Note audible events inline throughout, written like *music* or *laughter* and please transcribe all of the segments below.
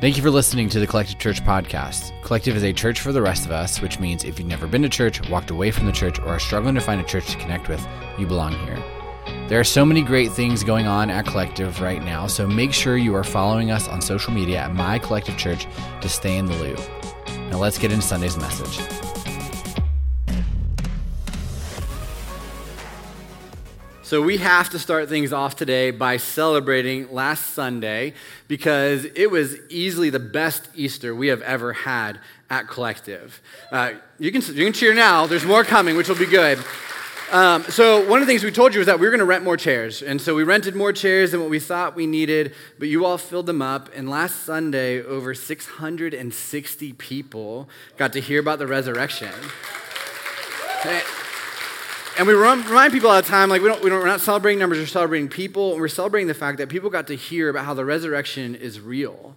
Thank you for listening to the Collective Church podcast. Collective is a church for the rest of us, which means if you've never been to church, walked away from the church, or are struggling to find a church to connect with, you belong here. There are so many great things going on at Collective right now, so make sure you are following us on social media at My Collective Church to stay in the loop. Now let's get into Sunday's message. So, we have to start things off today by celebrating last Sunday because it was easily the best Easter we have ever had at Collective. Uh, you, can, you can cheer now, there's more coming, which will be good. Um, so, one of the things we told you was that we were going to rent more chairs. And so, we rented more chairs than what we thought we needed, but you all filled them up. And last Sunday, over 660 people got to hear about the resurrection. And we remind people all the time, like we don't, we don't, we're not celebrating numbers, we're celebrating people, and we're celebrating the fact that people got to hear about how the resurrection is real,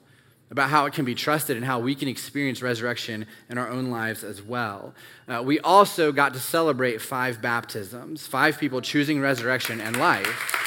about how it can be trusted, and how we can experience resurrection in our own lives as well. Uh, we also got to celebrate five baptisms, five people choosing resurrection and life.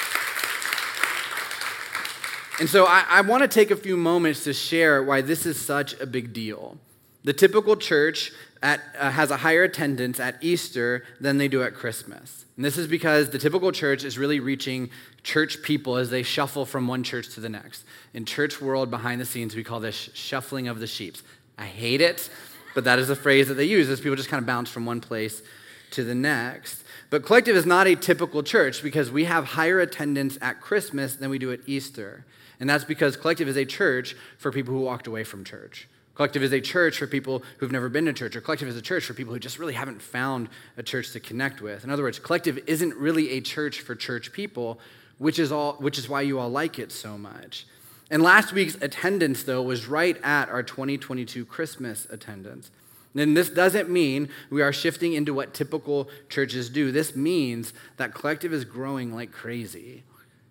And so I, I want to take a few moments to share why this is such a big deal. The typical church at, uh, has a higher attendance at Easter than they do at Christmas. And this is because the typical church is really reaching church people as they shuffle from one church to the next. In church world, behind the scenes, we call this shuffling of the sheep. I hate it, but that is a phrase that they use as people just kind of bounce from one place to the next. But Collective is not a typical church because we have higher attendance at Christmas than we do at Easter. And that's because Collective is a church for people who walked away from church. Collective is a church for people who've never been to church, or collective is a church for people who just really haven't found a church to connect with. In other words, collective isn't really a church for church people, which is, all, which is why you all like it so much. And last week's attendance, though, was right at our 2022 Christmas attendance. And this doesn't mean we are shifting into what typical churches do. This means that collective is growing like crazy.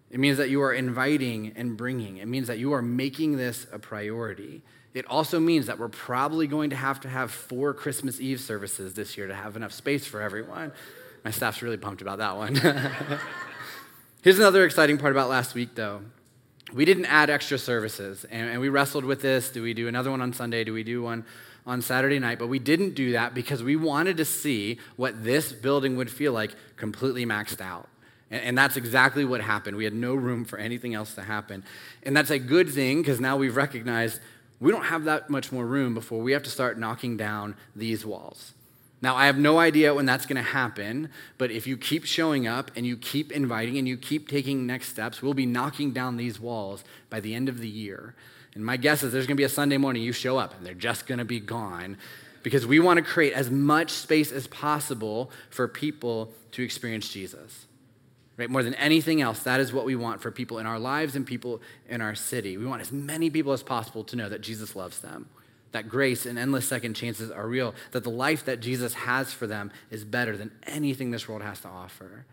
It means that you are inviting and bringing. It means that you are making this a priority. It also means that we're probably going to have to have four Christmas Eve services this year to have enough space for everyone. My staff's really pumped about that one. *laughs* Here's another exciting part about last week, though. We didn't add extra services, and, and we wrestled with this. Do we do another one on Sunday? Do we do one on Saturday night? But we didn't do that because we wanted to see what this building would feel like completely maxed out. And, that's exactly what happened. We had no room for anything else to happen. And that's a good thing because now we've recognized we don't have that much more room before we have to start knocking down these walls. Now, I have no idea when that's going to happen, but if you keep showing up and you keep inviting and you keep taking next steps, we'll be knocking down these walls by the end of the year. And my guess is there's going to be a Sunday morning you show up and they're just going to be gone because we want to create as much space as possible for people to experience Jesus. Right? More than anything else, that is what we want for people in our lives and people in our city. We want as many people as possible to know that Jesus loves them, that grace and endless second chances are real, that the life that Jesus has for them is better than anything this world has to offer.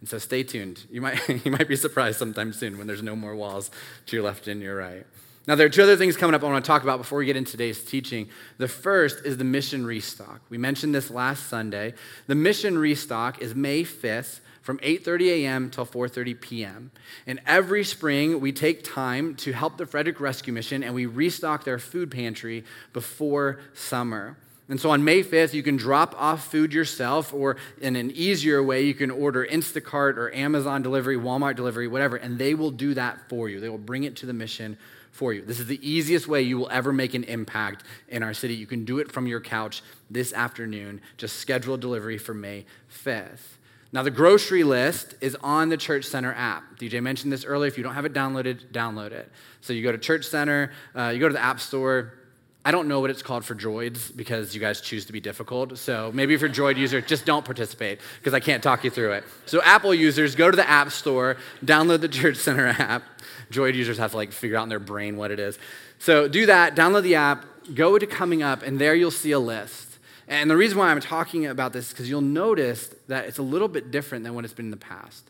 And so stay tuned. You might, *laughs* you might be surprised sometime soon when there's no more walls to your left and your right. Now, there are two other things coming up I want to talk about before we get into today's teaching. The first is the mission restock. We mentioned this last Sunday. The mission restock is May 5th from 8:30 a.m. till 4:30 p.m. And every spring we take time to help the Frederick Rescue Mission and we restock their food pantry before summer. And so on May 5th, you can drop off food yourself, or in an easier way, you can order Instacart or Amazon delivery, Walmart delivery, whatever, and they will do that for you. They will bring it to the mission for you. This is the easiest way you will ever make an impact in our city. You can do it from your couch this afternoon. Just schedule delivery for May 5th. Now, the grocery list is on the Church Center app. DJ mentioned this earlier. If you don't have it downloaded, download it. So you go to Church Center, uh, you go to the App Store. I don't know what it's called for droids because you guys choose to be difficult. So maybe if you're a droid user, just don't participate because I can't talk you through it. So Apple users, go to the App Store, download the Church Center *laughs* app. Droid users have to like figure out in their brain what it is. So do that, download the app, go to coming up, and there you'll see a list. And the reason why I'm talking about this is because you'll notice that it's a little bit different than what it's been in the past.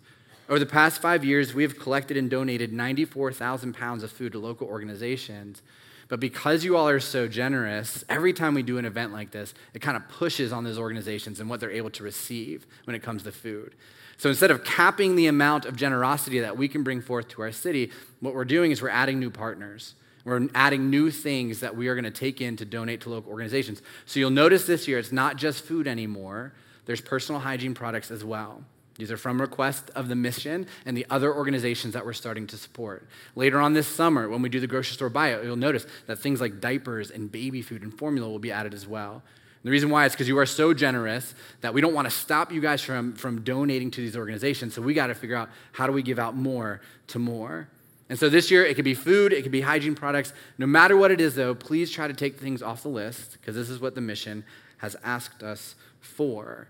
Over the past five years, we have collected and donated 94,000 pounds of food to local organizations. But because you all are so generous, every time we do an event like this, it kind of pushes on those organizations and what they're able to receive when it comes to food. So instead of capping the amount of generosity that we can bring forth to our city, what we're doing is we're adding new partners. We're adding new things that we are going to take in to donate to local organizations. So you'll notice this year, it's not just food anymore, there's personal hygiene products as well. These are from request of the mission and the other organizations that we're starting to support. Later on this summer, when we do the grocery store buyout, you'll notice that things like diapers and baby food and formula will be added as well. And the reason why is because you are so generous that we don't want to stop you guys from, from donating to these organizations. So we got to figure out how do we give out more to more. And so this year, it could be food, it could be hygiene products. No matter what it is, though, please try to take things off the list because this is what the mission has asked us for.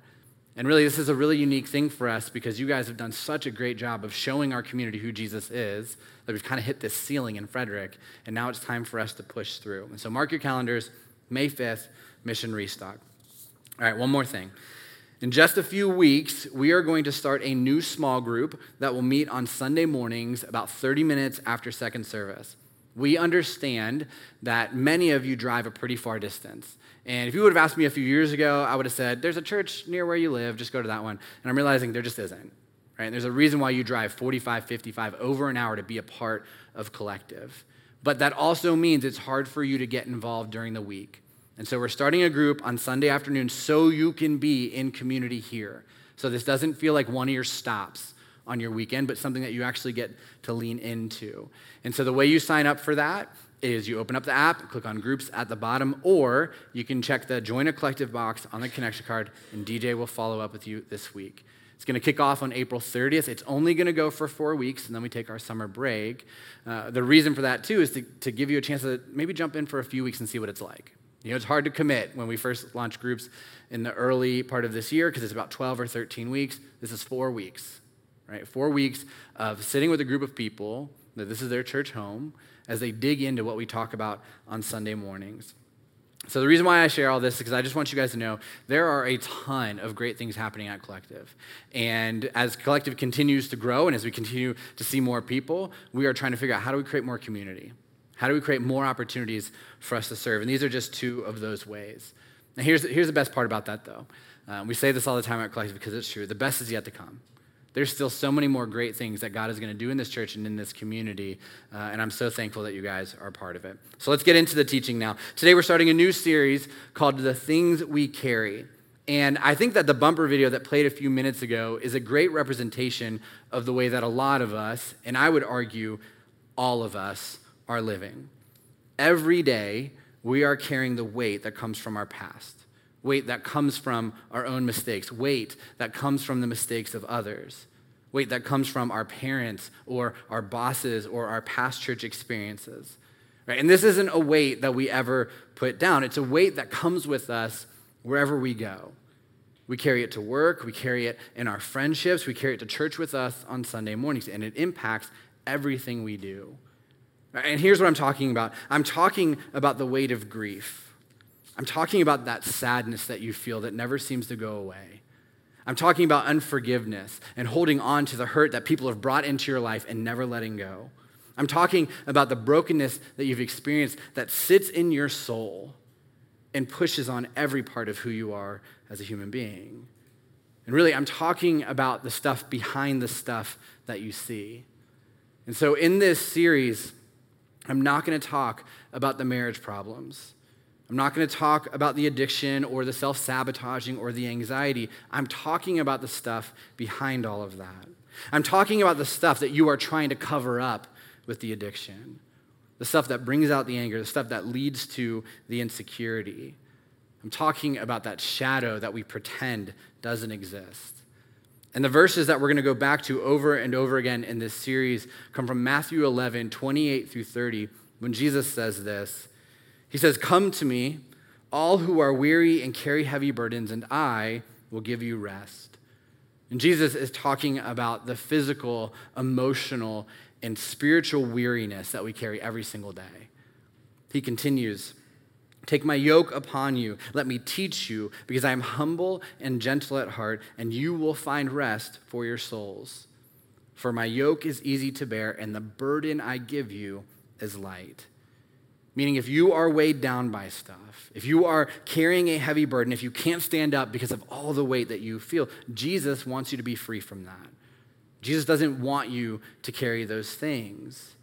And really, this is a really unique thing for us because you guys have done such a great job of showing our community who Jesus is that we've kind of hit this ceiling in Frederick, and now it's time for us to push through. And so mark your calendars, May 5th, Mission Restock. All right, one more thing. In just a few weeks, we are going to start a new small group that will meet on Sunday mornings about 30 minutes after second service. We understand that many of you drive a pretty far distance. And if you would have asked me a few years ago, I would have said, There's a church near where you live, just go to that one. And I'm realizing there just isn't. Right? And there's a reason why you drive 45, 55, over an hour to be a part of collective. But that also means it's hard for you to get involved during the week. And so we're starting a group on Sunday afternoon so you can be in community here. So this doesn't feel like one of your stops on your weekend, but something that you actually get to lean into. And so the way you sign up for that is you open up the app, click on groups at the bottom, or you can check the join a collective box on the connection card, and DJ will follow up with you this week. It's going to kick off on April 30th. It's only going to go for four weeks, and then we take our summer break. Uh, the reason for that, too, is to, to give you a chance to maybe jump in for a few weeks and see what it's like. You know, it's hard to commit when we first launch groups in the early part of this year because it's about 12 or 13 weeks. This is four weeks, right? Four weeks of sitting with a group of people that this is their church home as they dig into what we talk about on Sunday mornings. So, the reason why I share all this is because I just want you guys to know there are a ton of great things happening at Collective. And as Collective continues to grow and as we continue to see more people, we are trying to figure out how do we create more community? How do we create more opportunities for us to serve? And these are just two of those ways. Now, here's, here's the best part about that, though. Um, we say this all the time at Collective because it's true. The best is yet to come. There's still so many more great things that God is going to do in this church and in this community. Uh, and I'm so thankful that you guys are part of it. So let's get into the teaching now. Today, we're starting a new series called The Things We Carry. And I think that the bumper video that played a few minutes ago is a great representation of the way that a lot of us, and I would argue all of us, are living. Every day, we are carrying the weight that comes from our past, weight that comes from our own mistakes, weight that comes from the mistakes of others, weight that comes from our parents or our bosses or our past church experiences. Right? And this isn't a weight that we ever put down, it's a weight that comes with us wherever we go. We carry it to work, we carry it in our friendships, we carry it to church with us on Sunday mornings, and it impacts everything we do. And here's what I'm talking about I'm talking about the weight of grief. I'm talking about that sadness that you feel that never seems to go away. I'm talking about unforgiveness and holding on to the hurt that people have brought into your life and never letting go. I'm talking about the brokenness that you've experienced that sits in your soul and pushes on every part of who you are as a human being. And really, I'm talking about the stuff behind the stuff that you see. And so, in this series, I'm not going to talk about the marriage problems. I'm not going to talk about the addiction or the self sabotaging or the anxiety. I'm talking about the stuff behind all of that. I'm talking about the stuff that you are trying to cover up with the addiction, the stuff that brings out the anger, the stuff that leads to the insecurity. I'm talking about that shadow that we pretend doesn't exist. And the verses that we're going to go back to over and over again in this series come from Matthew 11, 28 through 30, when Jesus says this. He says, Come to me, all who are weary and carry heavy burdens, and I will give you rest. And Jesus is talking about the physical, emotional, and spiritual weariness that we carry every single day. He continues, Take my yoke upon you. Let me teach you, because I am humble and gentle at heart, and you will find rest for your souls. For my yoke is easy to bear, and the burden I give you is light. Meaning, if you are weighed down by stuff, if you are carrying a heavy burden, if you can't stand up because of all the weight that you feel, Jesus wants you to be free from that. Jesus doesn't want you to carry those things.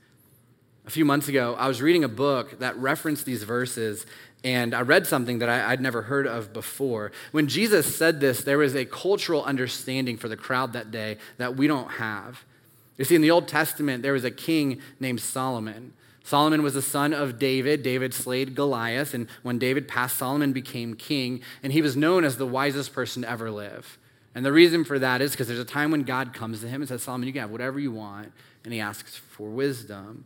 A few months ago, I was reading a book that referenced these verses, and I read something that I, would never heard of before. When Jesus said this, there was a cultural understanding for the crowd that day that we don't have. You see, in the Old Testament, there was a king named Solomon. Solomon was the son of David. David slayed Goliath, and when David passed, Solomon became king, and he was known as the wisest person to ever live. And the reason for that is because there's a time when God comes to him and says, Solomon, you can have whatever you want, and he asks for wisdom.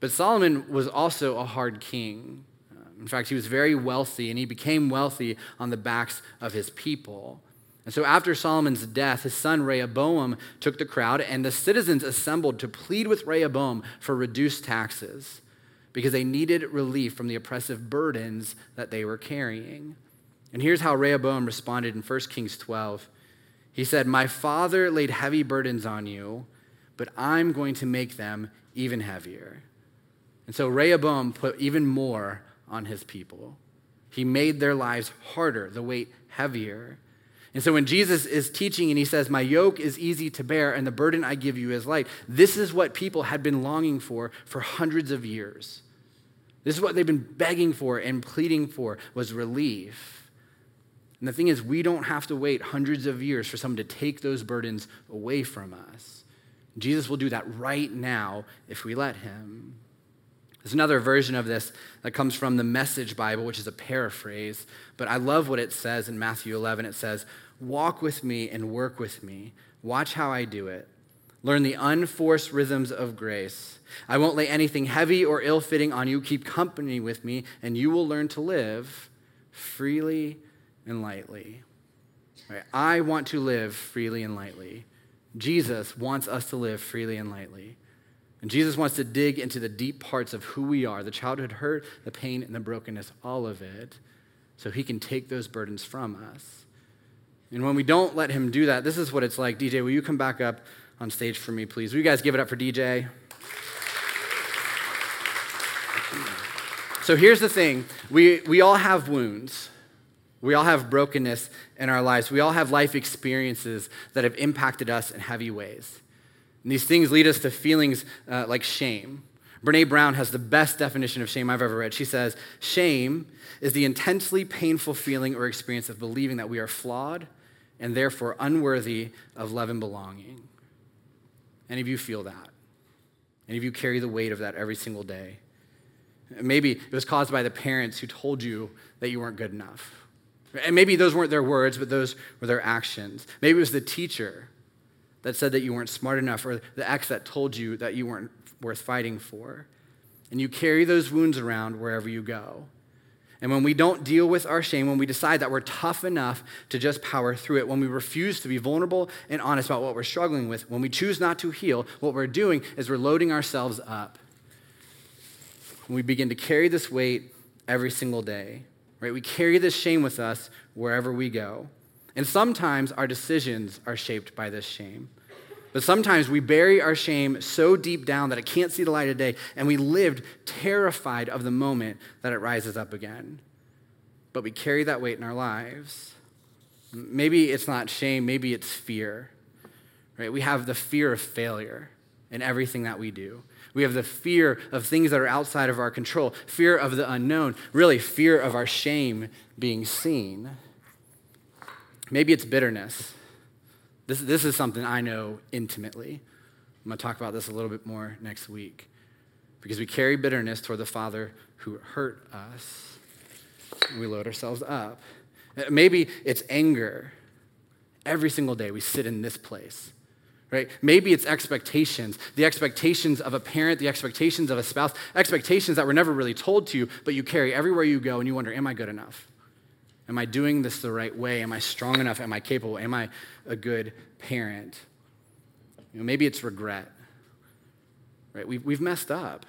But Solomon was also a hard king. In fact, he was very wealthy, and he became wealthy on the backs of his people. And so, after Solomon's death, his son Rehoboam took the crowd, and the citizens assembled to plead with Rehoboam for reduced taxes because they needed relief from the oppressive burdens that they were carrying. And here's how Rehoboam responded in 1 Kings 12. He said, My father laid heavy burdens on you, but I'm going to make them even heavier. And so Rehoboam put even more on his people. He made their lives harder, the weight heavier. And so when Jesus is teaching and he says, My yoke is easy to bear and the burden I give you is light, this is what people had been longing for for hundreds of years. This is what they've been begging for and pleading for was relief. And the thing is, we don't have to wait hundreds of years for someone to take those burdens away from us. Jesus will do that right now if we let him. There's another version of this that comes from the Message Bible, which is a paraphrase, but I love what it says in Matthew 11. It says, Walk with me and work with me. Watch how I do it. Learn the unforced rhythms of grace. I won't lay anything heavy or ill fitting on you. Keep company with me, and you will learn to live freely and lightly. Right? I want to live freely and lightly. Jesus wants us to live freely and lightly. And Jesus wants to dig into the deep parts of who we are the childhood hurt, the pain, and the brokenness, all of it, so he can take those burdens from us. And when we don't let him do that, this is what it's like. DJ, will you come back up on stage for me, please? Will you guys give it up for DJ? So here's the thing we, we all have wounds. We all have brokenness in our lives. We all have life experiences that have impacted us in heavy ways. And these things lead us to feelings uh, like shame. Brene Brown has the best definition of shame I've ever read. She says, Shame is the intensely painful feeling or experience of believing that we are flawed and therefore unworthy of love and belonging. Any of you feel that? Any of you carry the weight of that every single day? Maybe it was caused by the parents who told you that you weren't good enough. And maybe those weren't their words, but those were their actions. Maybe it was the teacher that said that you weren't smart enough, or the ex that told you that you weren't worth fighting for. And you carry those wounds around wherever you go. And when we don't deal with our shame, when we decide that we're tough enough to just power through it, when we refuse to be vulnerable and honest about what we're struggling with, when we choose not to heal, what we're doing is we're loading ourselves up. We begin to carry this weight every single day, right? We carry this shame with us wherever we go. And sometimes our decisions are shaped by this shame. But sometimes we bury our shame so deep down that it can't see the light of day, and we lived terrified of the moment that it rises up again. But we carry that weight in our lives. Maybe it's not shame, maybe it's fear. Right? We have the fear of failure in everything that we do. We have the fear of things that are outside of our control, fear of the unknown, really, fear of our shame being seen. Maybe it's bitterness. This, this is something I know intimately. I'm going to talk about this a little bit more next week. Because we carry bitterness toward the Father who hurt us, we load ourselves up. Maybe it's anger. Every single day we sit in this place, right? Maybe it's expectations, the expectations of a parent, the expectations of a spouse, expectations that were never really told to you, but you carry everywhere you go, and you wonder, am I good enough? Am I doing this the right way? Am I strong enough? Am I capable? Am I a good parent? You know, maybe it's regret. Right? We've, we've messed up.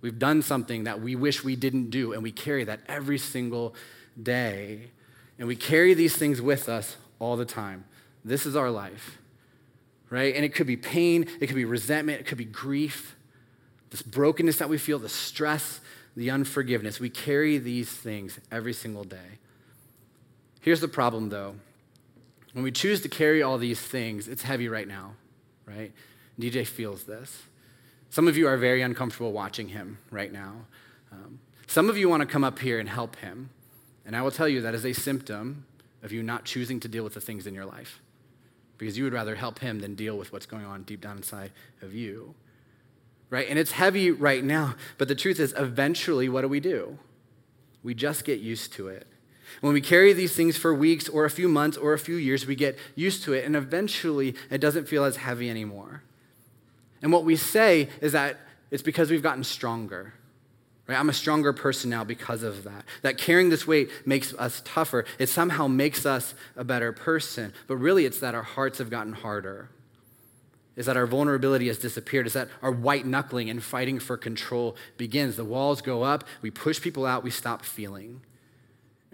We've done something that we wish we didn't do, and we carry that every single day. And we carry these things with us all the time. This is our life, right? And it could be pain, it could be resentment, it could be grief, this brokenness that we feel, the stress, the unforgiveness. We carry these things every single day. Here's the problem, though. When we choose to carry all these things, it's heavy right now, right? DJ feels this. Some of you are very uncomfortable watching him right now. Um, some of you want to come up here and help him. And I will tell you that is a symptom of you not choosing to deal with the things in your life because you would rather help him than deal with what's going on deep down inside of you. Right? And it's heavy right now, but the truth is, eventually, what do we do? We just get used to it. When we carry these things for weeks or a few months or a few years, we get used to it, and eventually it doesn't feel as heavy anymore. And what we say is that it's because we've gotten stronger. Right? I'm a stronger person now because of that. That carrying this weight makes us tougher. It somehow makes us a better person. But really, it's that our hearts have gotten harder. Is that our vulnerability has disappeared. Is that our white knuckling and fighting for control begins. The walls go up, we push people out, we stop feeling.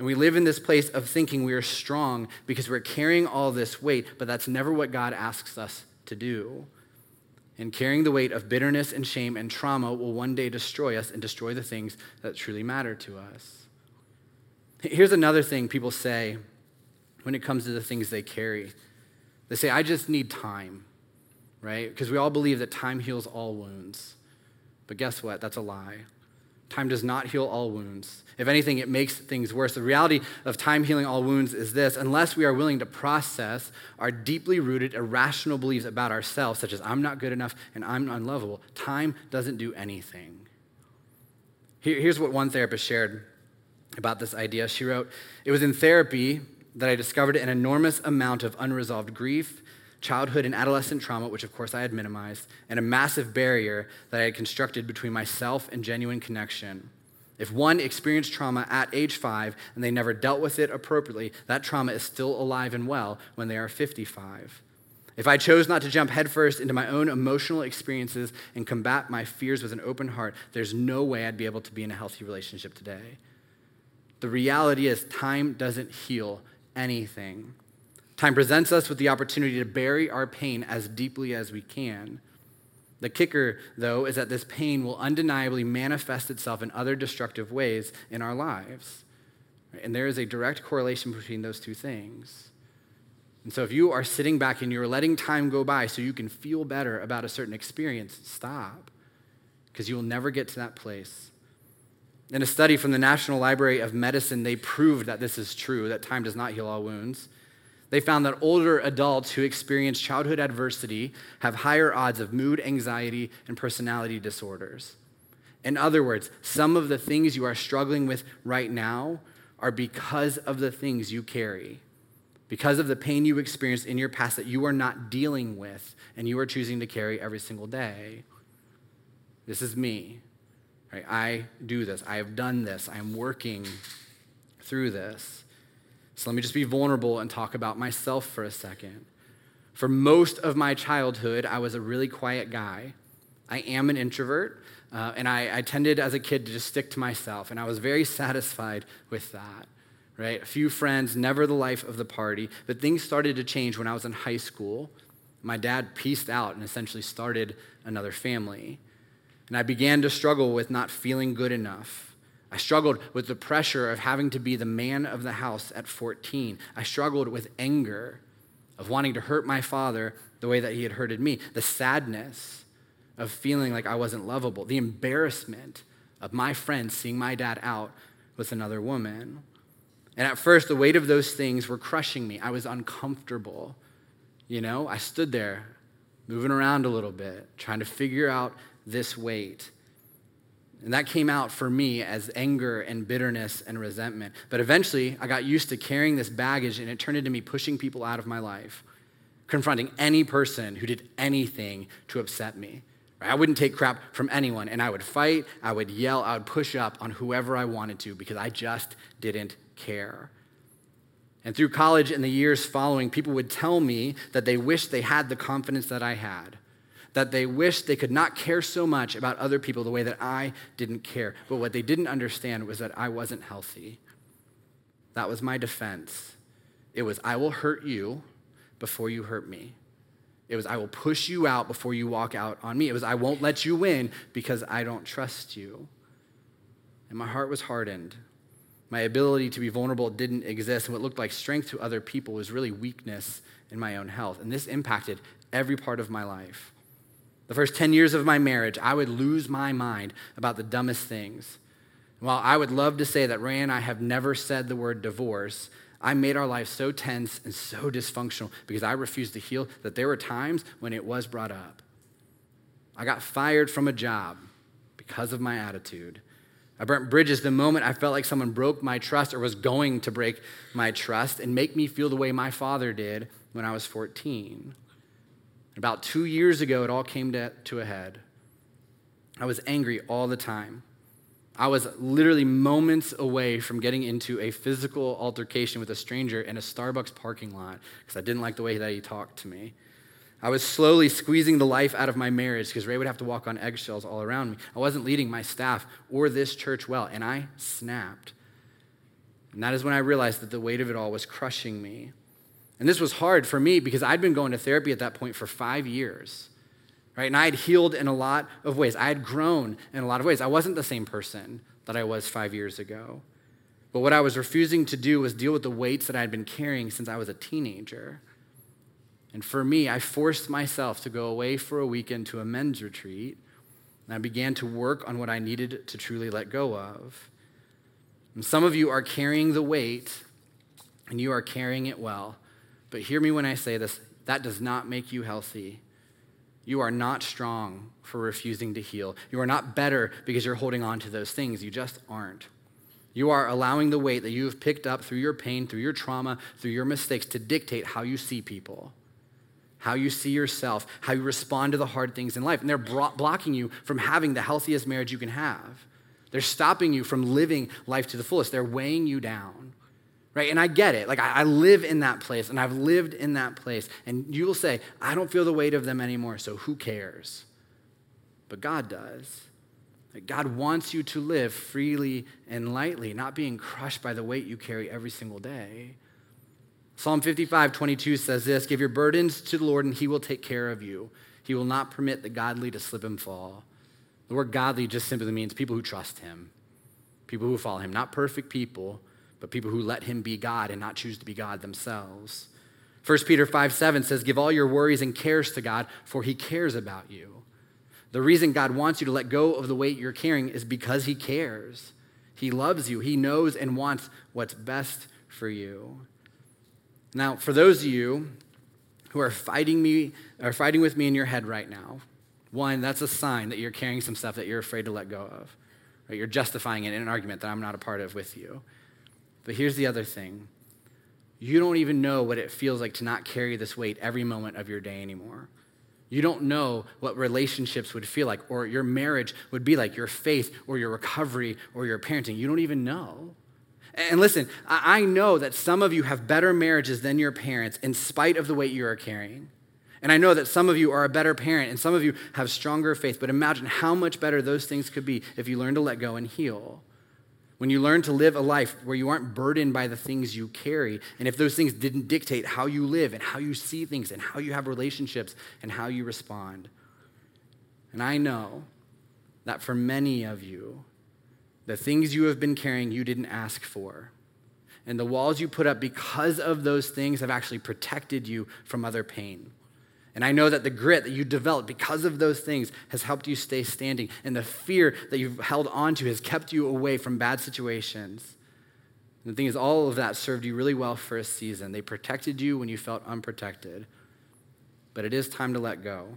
And we live in this place of thinking we are strong because we're carrying all this weight, but that's never what God asks us to do. And carrying the weight of bitterness and shame and trauma will one day destroy us and destroy the things that truly matter to us. Here's another thing people say when it comes to the things they carry they say, I just need time, right? Because we all believe that time heals all wounds. But guess what? That's a lie. Time does not heal all wounds. If anything, it makes things worse. The reality of time healing all wounds is this unless we are willing to process our deeply rooted, irrational beliefs about ourselves, such as I'm not good enough and I'm unlovable, time doesn't do anything. here's what one therapist shared about this idea. She wrote It was in therapy that I discovered an enormous amount of unresolved grief childhood and adolescent trauma, which of course I had minimized, and a massive barrier that I had constructed between myself and genuine connection. If one experienced trauma at age five and they never dealt with it appropriately, that trauma is still alive and well when they are 55. If I chose not to jump headfirst into my own emotional experiences and combat my fears with an open heart, there's no way I'd be able to be in a healthy relationship today. The reality is, time doesn't heal anything. Time presents us with the opportunity to bury our pain as deeply as we can. The kicker, though, is that this pain will undeniably manifest itself in other destructive ways in our lives. And there is a direct correlation between those two things. And so, if you are sitting back and you're letting time go by so you can feel better about a certain experience, stop, because you will never get to that place. In a study from the National Library of Medicine, they proved that this is true, that time does not heal all wounds. They found that older adults who experience childhood adversity have higher odds of mood, anxiety, and personality disorders. In other words, some of the things you are struggling with right now are because of the things you carry, because of the pain you experienced in your past that you are not dealing with and you are choosing to carry every single day. This is me. Right? I do this. I have done this. I'm working through this. So let me just be vulnerable and talk about myself for a second. For most of my childhood, I was a really quiet guy. I am an introvert, uh, and I, I tended as a kid to just stick to myself, and I was very *laughs* satisfied with that right? A few friends, never the life of the party. But things started to change when I was in high school. My dad pieced out and essentially started another family. And I began to struggle with not feeling good enough. I struggled with the pressure of having to be the man of the house at 14. I struggled with anger of wanting to hurt my father the way that he had hurted me, the sadness of feeling like I wasn't lovable, the embarrassment of my friends seeing my dad out with another woman. And at first, the weight of those things were crushing me. I was uncomfortable. You know, I stood there moving around a little bit, trying to figure out this weight. And that came out for me as anger and bitterness and resentment. But eventually, I got used to carrying this baggage, and it turned into me pushing people out of my life, confronting any person who did anything to upset me. I wouldn't take crap from anyone, and I would fight, I would yell, I would push up on whoever I wanted to because I just didn't care. And through college and the years following, people would tell me that they wished they had the confidence that I had that they wished they could not care so much about other people the way that I didn't care. But what they didn't understand was that I wasn't healthy. That was my defense. It was, I will hurt you before you hurt me. It was, I will push you out before you walk out on me. It was, I won't let you win because I don't trust you. And my heart was hardened. My ability to be vulnerable didn't exist. And what looked like strength to other people was really weakness in my own health. And this impacted every part of my life. The first 10 years of my marriage, I would lose my mind about the dumbest things. While I would love to say that Ray and I have never said the word divorce, I made our life so tense and so dysfunctional because I refused to heal that there were times when it was brought up. I got fired from a job because of my attitude. I burnt bridges the moment I felt like someone broke my trust or was going to break my trust and make me feel the way my father did when I was 14. About two years ago, it all came to, to a head. I was angry all the time. I was literally moments away from getting into a physical altercation with a stranger in a Starbucks parking lot because I didn't like the way that he talked to me. I was slowly squeezing the life out of my marriage because Ray would have to walk on eggshells all around me. I wasn't leading my staff or this church well, and I snapped. And that is when I realized that the weight of it all was crushing me. And this was hard for me because I'd been going to therapy at that point for five years, right? And I had healed in a lot of ways. I had grown in a lot of ways. I wasn't the same person that I was five years ago. But what I was refusing to do was deal with the weights that I had been carrying since I was a teenager. And for me, I forced myself to go away for a weekend to a men's retreat, and I began to work on what I needed to truly let go of. And some of you are carrying the weight, and you are carrying it well. But hear me when I say this that does not make you healthy. You are not strong for refusing to heal. You are not better because you're holding on to those things. You just aren't. You are allowing the weight that you have picked up through your pain, through your trauma, through your mistakes to dictate how you see people how you see yourself, how you respond to the hard things in life. And they're blocking you from having the healthiest marriage you can have. They're stopping you from living life to the fullest. They're weighing you down. Right? And I get it. Like, I, I live in that place, and I've lived in that place. And you will say, I don't feel the weight of them anymore, so who cares? But God does. God wants you to live freely and lightly, not being crushed by the weight you carry every single day. Psalm 55, 22 says this Give your burdens to the Lord, and he will take care of you. He will not permit the godly to slip and fall. The word godly just simply means people who trust him, people who follow him. Not perfect people, but people who let him be God and not choose to be God themselves. 1 Peter 5, 7 says, Give all your worries and cares to God, for he cares about you. The reason God wants you to let go of the weight you're carrying is because he cares. He loves you. He knows and wants what's best for you. Now, for those of you who are fighting me are fighting with me in your head right now, one, that's a sign that you're carrying some stuff that you're afraid to let go of. Right? You're justifying it in an argument that I'm not a part of with you. But here's the other thing. You don't even know what it feels like to not carry this weight every moment of your day anymore. You don't know what relationships would feel like, or your marriage would be like, your faith, or your recovery, or your parenting. You don't even know. And listen, I know that some of you have better marriages than your parents in spite of the weight you are carrying. And I know that some of you are a better parent and some of you have stronger faith, but imagine how much better those things could be if you learn to let go and heal. When you learn to live a life where you aren't burdened by the things you carry, and if those things didn't dictate how you live and how you see things and how you have relationships and how you respond. And I know that for many of you, the things you have been carrying, you didn't ask for. And the walls you put up because of those things have actually protected you from other pain. And I know that the grit that you developed because of those things has helped you stay standing. And the fear that you've held on to has kept you away from bad situations. And the thing is, all of that served you really well for a season. They protected you when you felt unprotected. But it is time to let go.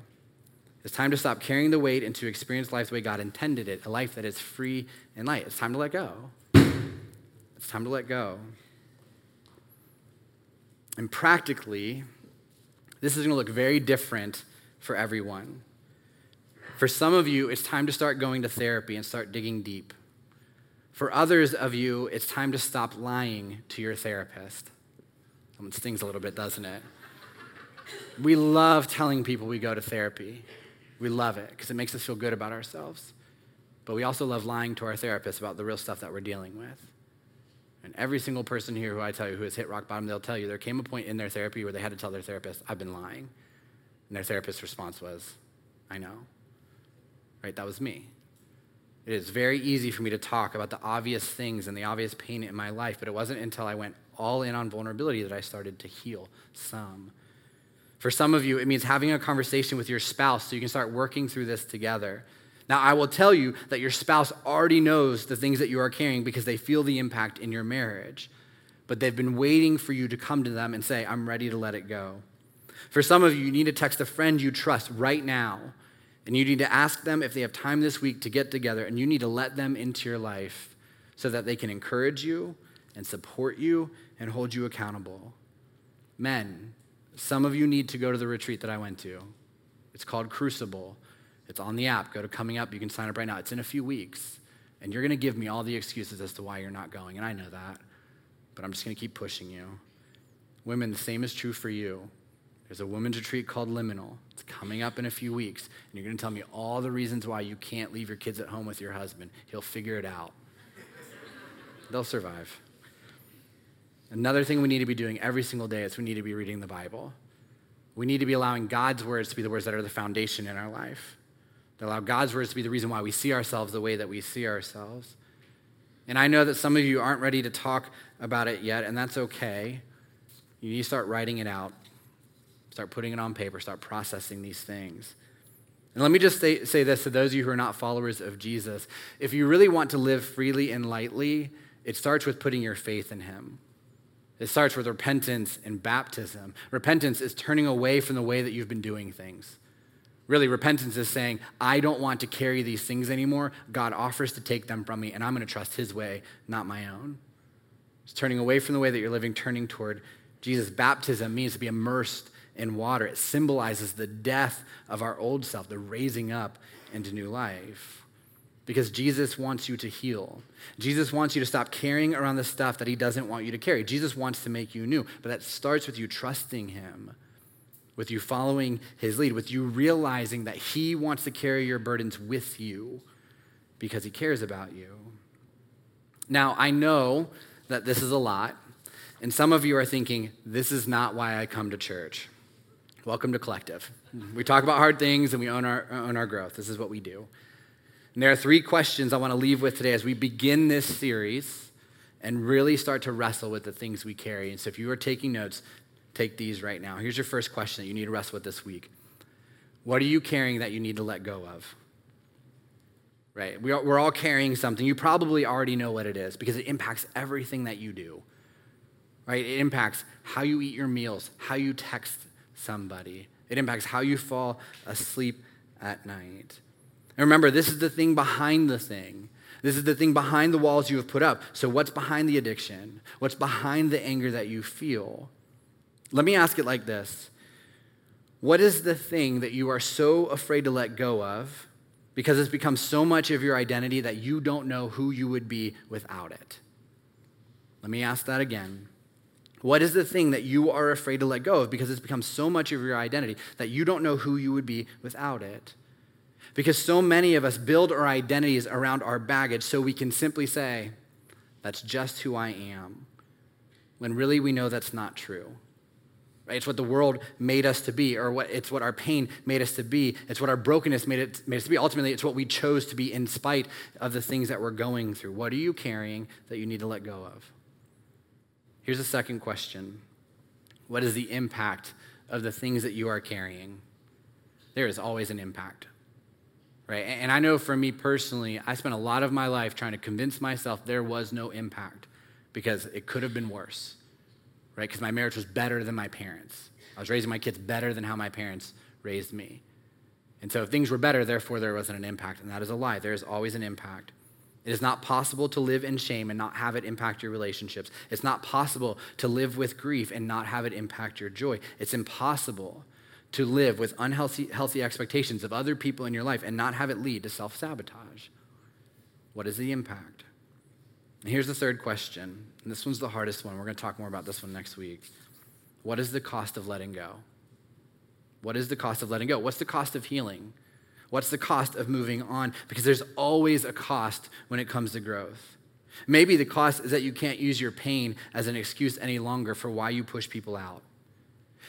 It's time to stop carrying the weight and to experience life the way God intended it, a life that is free and light. It's time to let go. It's time to let go. And practically, this is going to look very different for everyone. For some of you, it's time to start going to therapy and start digging deep. For others of you, it's time to stop lying to your therapist. It stings a little bit, doesn't it? We love telling people we go to therapy. We love it because it makes us feel good about ourselves. But we also love lying to our therapist about the real stuff that we're dealing with. And every single person here who I tell you who has hit rock bottom, they'll tell you there came a point in their therapy where they had to tell their therapist, I've been lying. And their therapist's response was, I know. Right? That was me. It is very easy for me to talk about the obvious things and the obvious pain in my life, but it wasn't until I went all in on vulnerability that I started to heal some. For some of you, it means having a conversation with your spouse so you can start working through this together. Now, I will tell you that your spouse already knows the things that you are carrying because they feel the impact in your marriage. But they've been waiting for you to come to them and say, I'm ready to let it go. For some of you, you need to text a friend you trust right now. And you need to ask them if they have time this week to get together. And you need to let them into your life so that they can encourage you and support you and hold you accountable. Men, some of you need to go to the retreat that I went to. It's called Crucible. It's on the app. Go to Coming Up. You can sign up right now. It's in a few weeks. And you're going to give me all the excuses as to why you're not going. And I know that. But I'm just going to keep pushing you. Women, the same is true for you. There's a women's retreat called Liminal. It's coming up in a few weeks. And you're going to tell me all the reasons why you can't leave your kids at home with your husband. He'll figure it out. They'll survive. Another thing we need to be doing every single day is we need to be reading the Bible. We need to be allowing God's words to be the words that are the foundation in our life. To allow God's words to be the reason why we see ourselves the way that we see ourselves. And I know that some of you aren't ready to talk about it yet, and that's okay. You need to start writing it out, start putting it on paper, start processing these things. And let me just say, say this to those of you who are not followers of Jesus. If you really want to live freely and lightly, it starts with putting your faith in Him. It starts with repentance and baptism. Repentance is turning away from the way that you've been doing things. Really, repentance is saying, I don't want to carry these things anymore. God offers to take them from me, and I'm going to trust His way, not my own. It's turning away from the way that you're living, turning toward Jesus. Baptism means to be immersed in water, it symbolizes the death of our old self, the raising up into new life because Jesus wants you to heal. Jesus wants you to stop carrying around the stuff that he doesn't want you to carry. Jesus wants to make you new, but that starts with you trusting him, with you following his lead, with you realizing that he wants to carry your burdens with you because he cares about you. Now, I know that this is a lot, and some of you are thinking, this is not why I come to church. Welcome to Collective. We talk about hard things and we own our, own our growth. This is what we do. And there are three questions I want to leave with today as we begin this series and really start to wrestle with the things we carry. And so if you are taking notes, take these right now. Here's your first question that you need to wrestle with this week What are you carrying that you need to let go of? Right? We're all carrying something. You probably already know what it is because it impacts everything that you do. Right? It impacts how you eat your meals, how you text somebody, it impacts how you fall asleep at night. And remember, this is the thing behind the thing. This is the thing behind the walls you have put up. So, what's behind the addiction? What's behind the anger that you feel? Let me ask it like this What is the thing that you are so afraid to let go of because it's become so much of your identity that you don't know who you would be without it? Let me ask that again. What is the thing that you are afraid to let go of because it's become so much of your identity that you don't know who you would be without it? Because so many of us build our identities around our baggage so we can simply say, that's just who I am, when really we know that's not true. Right? It's what the world made us to be, or what, it's what our pain made us to be. It's what our brokenness made, it, made us to be. Ultimately, it's what we chose to be in spite of the things that we're going through. What are you carrying that you need to let go of? Here's a second question What is the impact of the things that you are carrying? There is always an impact right? And I know for me personally, I spent a lot of my life trying to convince myself there was no impact because it could have been worse, right? Because my marriage was better than my parents. I was raising my kids better than how my parents raised me. And so if things were better, therefore there wasn't an impact. And that is a lie. There is always an impact. It is not possible to live in shame and not have it impact your relationships. It's not possible to live with grief and not have it impact your joy. It's impossible to live with unhealthy healthy expectations of other people in your life and not have it lead to self sabotage? What is the impact? And here's the third question, and this one's the hardest one. We're going to talk more about this one next week. What is the cost of letting go? What is the cost of letting go? What's the cost of healing? What's the cost of moving on? Because there's always a cost when it comes to growth. Maybe the cost is that you can't use your pain as an excuse any longer for why you push people out.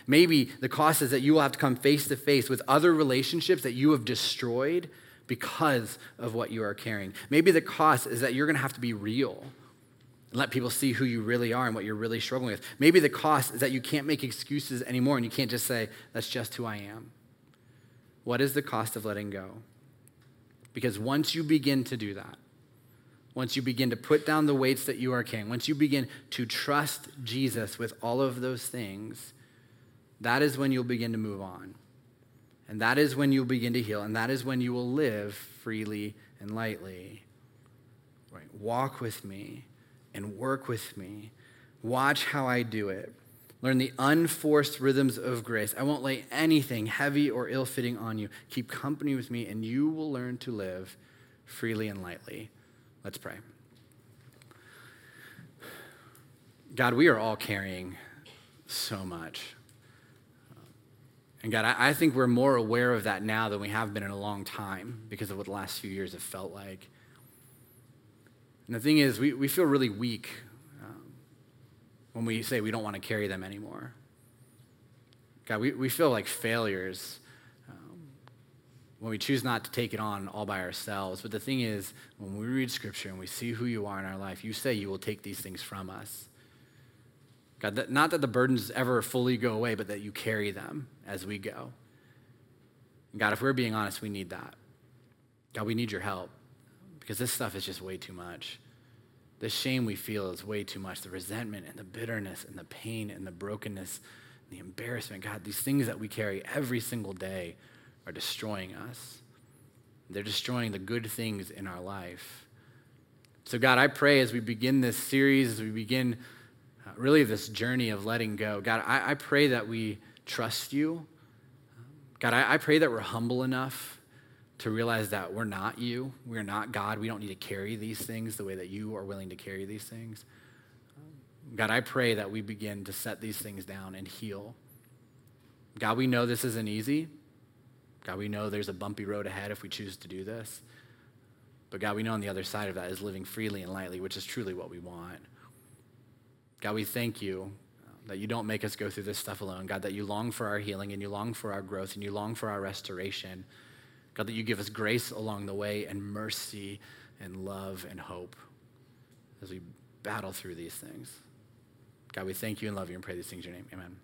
Maybe the cost is that you will have to come face to face with other relationships that you have destroyed because of what you are carrying. Maybe the cost is that you're going to have to be real. Let people see who you really are and what you're really struggling with. Maybe the cost is that you can't make excuses anymore and you can't just say, that's just who I am. What is the cost of letting go? Because once you begin to do that, once you begin to put down the weights that you are carrying, once you begin to trust Jesus with all of those things, that is when you'll begin to move on. And that is when you'll begin to heal. And that is when you will live freely and lightly. Right? Walk with me and work with me. Watch how I do it. Learn the unforced rhythms of grace. I won't lay anything heavy or ill fitting on you. Keep company with me, and you will learn to live freely and lightly. Let's pray. God, we are all carrying so much. And God, I, think we're more aware of that now than we have been in a long time because of what the last few years have felt like. And the thing is, we, we feel really weak um, when we say we don't want to carry them anymore. God, we, we feel like failures um, when we choose not to take it on all by ourselves. But the thing is, when we read Scripture and we see who you are in our life, you say you will take these things from us. God, that, not that the burdens ever fully go away, but that you carry them as we go. God, if we're being honest, we need that. God, we need your help because this stuff is just way too much. The shame we feel is way too much. The resentment and the bitterness and the pain and the brokenness and the embarrassment. God, these things that we carry every single day are destroying us. They're destroying the good things in our life. So, God, I pray as we begin this series, as we begin uh, really this journey of letting go, God, I, I pray that we trust you. God, I, I pray that we're humble enough to realize that we're not you. We're not God. We don't need to carry these things the way that you are willing to carry these things. God, I pray that we begin to set these things down and heal. God, we know this isn't easy. God, we know there's a bumpy road ahead if we choose to do this. But God, we know on the other side of that is living freely and lightly, which is truly what we want. God, we thank you um, that you don't make us go through this stuff alone. God, that you long for our healing and you long for our growth and you long for our restoration. God, that you give us grace along the way and mercy and love and hope as we battle through these things. God, we thank you and love you and pray these things in your name. Amen.